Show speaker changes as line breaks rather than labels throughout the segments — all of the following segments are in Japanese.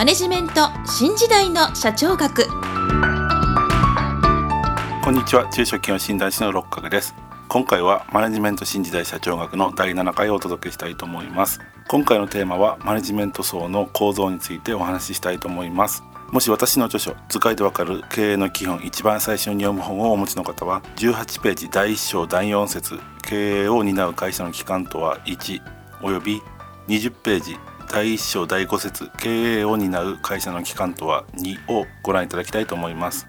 マネジメント新時代の社長学。
こんにちは。中小企業診断士の六角です。今回はマネジメント新時代社長学の第7回をお届けしたいと思います。今回のテーマはマネジメント層の構造についてお話ししたいと思います。もし私の著書図解でわかる経営の基本一番最初に読む本をお持ちの方は18ページ第1章第4節経営を担う会社の機関とは1および20ページ第1章第5節経営を担う会社の機関とは2をご覧いただきたいと思います。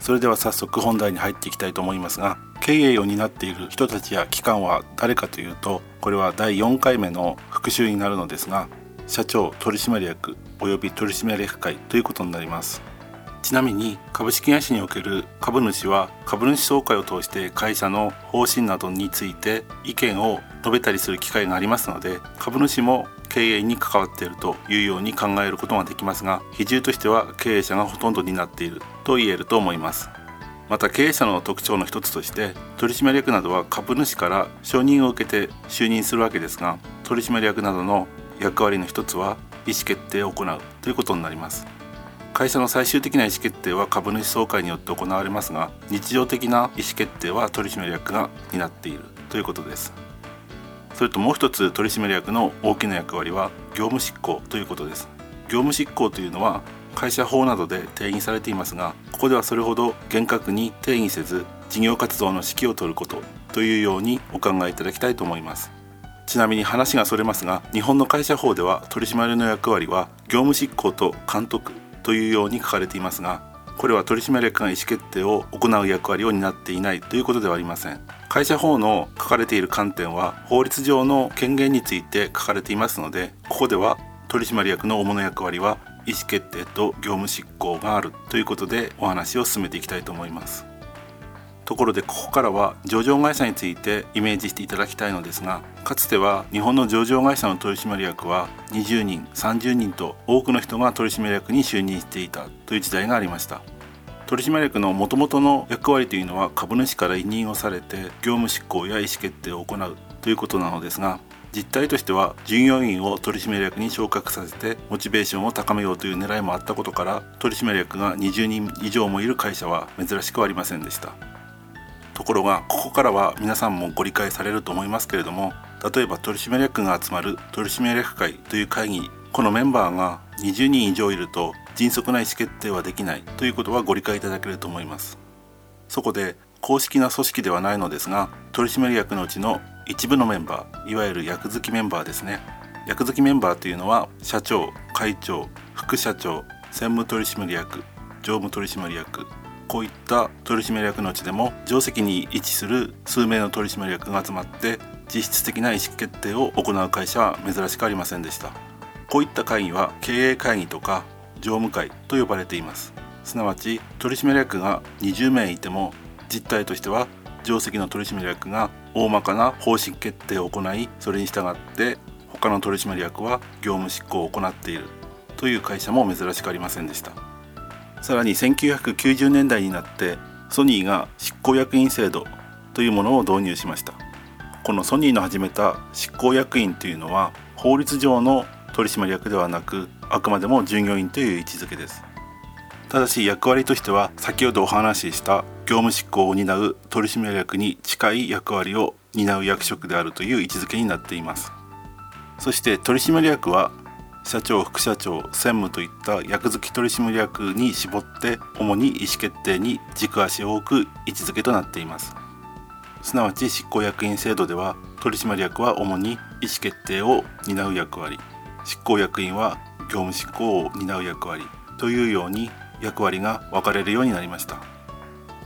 それでは早速本題に入っていきたいと思いますが経営を担っている人たちや機関は誰かというとこれは第4回目の復習になるのですが社長取締役および取締役会ということになります。ちなみに株式会社における株主は株主総会を通して会社の方針などについて意見を述べたりする機会がありますので株主も経営に関わっているというように考えることができますが比重としては経営者がほとんどになっていると言えると思います。また経営者の特徴の一つとして取締役などは株主から承認を受けて就任するわけですが取締役などの役割の一つは意思決定を行うということになります。会社の最終的な意思決定は株主総会によって行われますが日常的な意思決定は取締役が担っているということですそれともう一つ取締役の大きな役割は業務執行ということです。業務執行というのは会社法などで定義されていますがここではそれほど厳格に定義せず事業活動の指揮を執ることというようにお考えいただきたいと思います。ちなみに話がそれますが日本の会社法では取締役の役割は業務執行と監督というように書かれていますがこれは取締役が意思決定を行う役割を担っていないということではありません。会社法の書かれている観点は法律上の権限について書かれていますのでここでは取締役の主な役割は意思決定と業務執行があるということでお話を進めていきたいと思います。ところでここからは上場会社についてイメージしていただきたいのですがかつては日本の上場会社の取締役は20人30人と多くの人が取締役に就任していたという時代がありました。取締役のもともとの役割というのは株主から委任をされて業務執行や意思決定を行うということなのですが実態としては従業員を取締役に昇格させてモチベーションを高めようという狙いもあったことから取締役が20人以上もいる会社は珍しくありませんでした。ところがここからは皆さんもご理解されると思いますけれども例えば取締役が集まる取締役会という会議このメンバーが20人以上いると迅速な意思決定はできないということはご理解いただけると思います。そこで公式な組織ではないのですが取締役のうちの一部のメンバーいわゆる役付きメンバーですね。役付きメンバーというのは社長会長副社長専務取締役常務取締役こういった取締役のうちでも定席に位置する数名の取締役が集まって実質的な意思決定を行う会社は珍しくありませんでした。こういった会議は経営会議とか常務会と呼ばれています。すなわち取締役が20名いても実態としては定席の取締役が大まかな方針決定を行いそれに従って他の取締役は業務執行を行っている。という会社も珍しくありませんでした。さらに1990年代になってソニーが執行役員制度というものを導入しました。このソニーの始めた執行役員というのは法律上の取締役ではなくあくまでも従業員という位置づけです。ただし役割としては先ほどお話しした業務執行を担う取締役に近い役割を担う役職であるという位置づけになっています。そして取締役は社長副社長専務といった役付き取締役に絞って主に意思決定に軸足を置く位置づけとなっています。すなわち執行役員制度では取締役は主に意思決定を担う役割。執行役員は業務執行を担う役割というように役割が分かれるようになりました。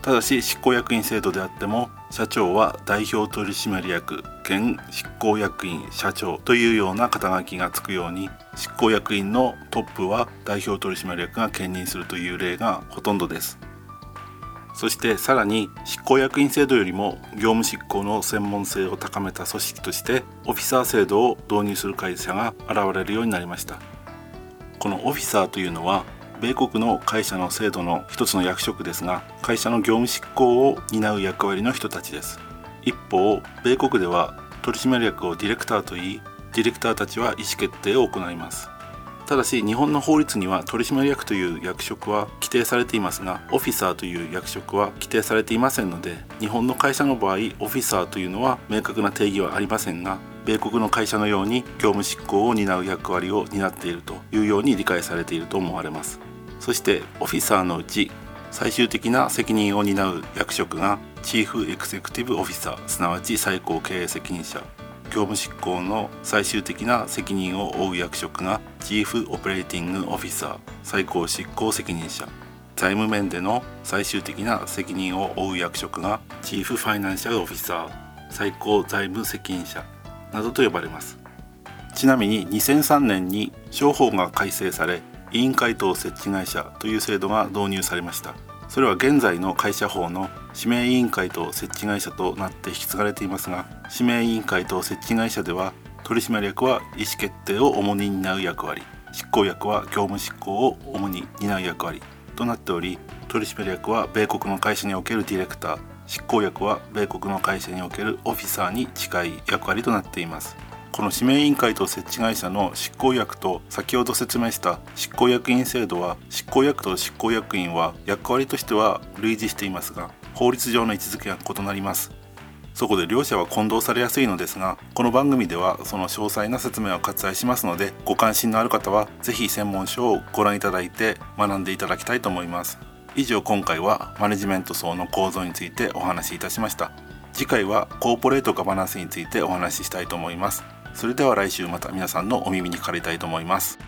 ただし執行役員制度であっても社長は代表取締役兼執行役員社長というような肩書きがつくように執行役員のトップは代表取締役が兼任するという例がほとんどです。そしてさらに執行役員制度よりも業務執行の専門性を高めた組織としてオフィサー制度を導入する会社が現れるようになりました。このオフィサーというのは米国の会社の制度の一つの役職ですが会社の業務執行を担う役割の人たちです。一方米国では取締役をディレクターといいディレクターたちは意思決定を行います。ただし日本の法律には取締役という役職は規定されていますがオフィサーという役職は規定されていませんので日本の会社の場合オフィサーというのは明確な定義はありませんが米国の会社のように業務執行を担う役割を担っているというように理解されていると思われます。そしてオフィサーのうち最終的な責任を担う役職がチーフエクゼクティブオフィサーすなわち最高経営責任者。業務執行の最終的な責任を負う役職がチーフオペレーティングオフィサー最高執行責任者。財務面での最終的な責任を負う役職がチーフファイナンシャルオフィサー最高財務責任者。などと呼ばれます。ちなみに2003年に商法が改正され委員会等設置会社という制度が導入されました。それは現在の会社法の指名委員会と設置会社となって引き継がれていますが指名委員会と設置会社では取締役は意思決定を主に担う役割執行役は業務執行を主に担う役割となっており取締役は米国の会社におけるディレクター執行役は米国の会社におけるオフィサーに近い役割となっています。この指名委員会と設置会社の執行役と先ほど説明した執行役員制度は執行役と執行役員は役割としては類似していますが法律上の位置づけが異なります。そこで両者は混同されやすいのですがこの番組ではその詳細な説明を割愛しますのでご関心のある方は是非専門書をご覧いただいて学んでいただきたいと思います。以上今回はマネジメント層の構造についてお話しいたしました。次回はコーポレートガバナンスについてお話ししたいと思います。それでは来週また皆さんのお耳にかかりたいと思います。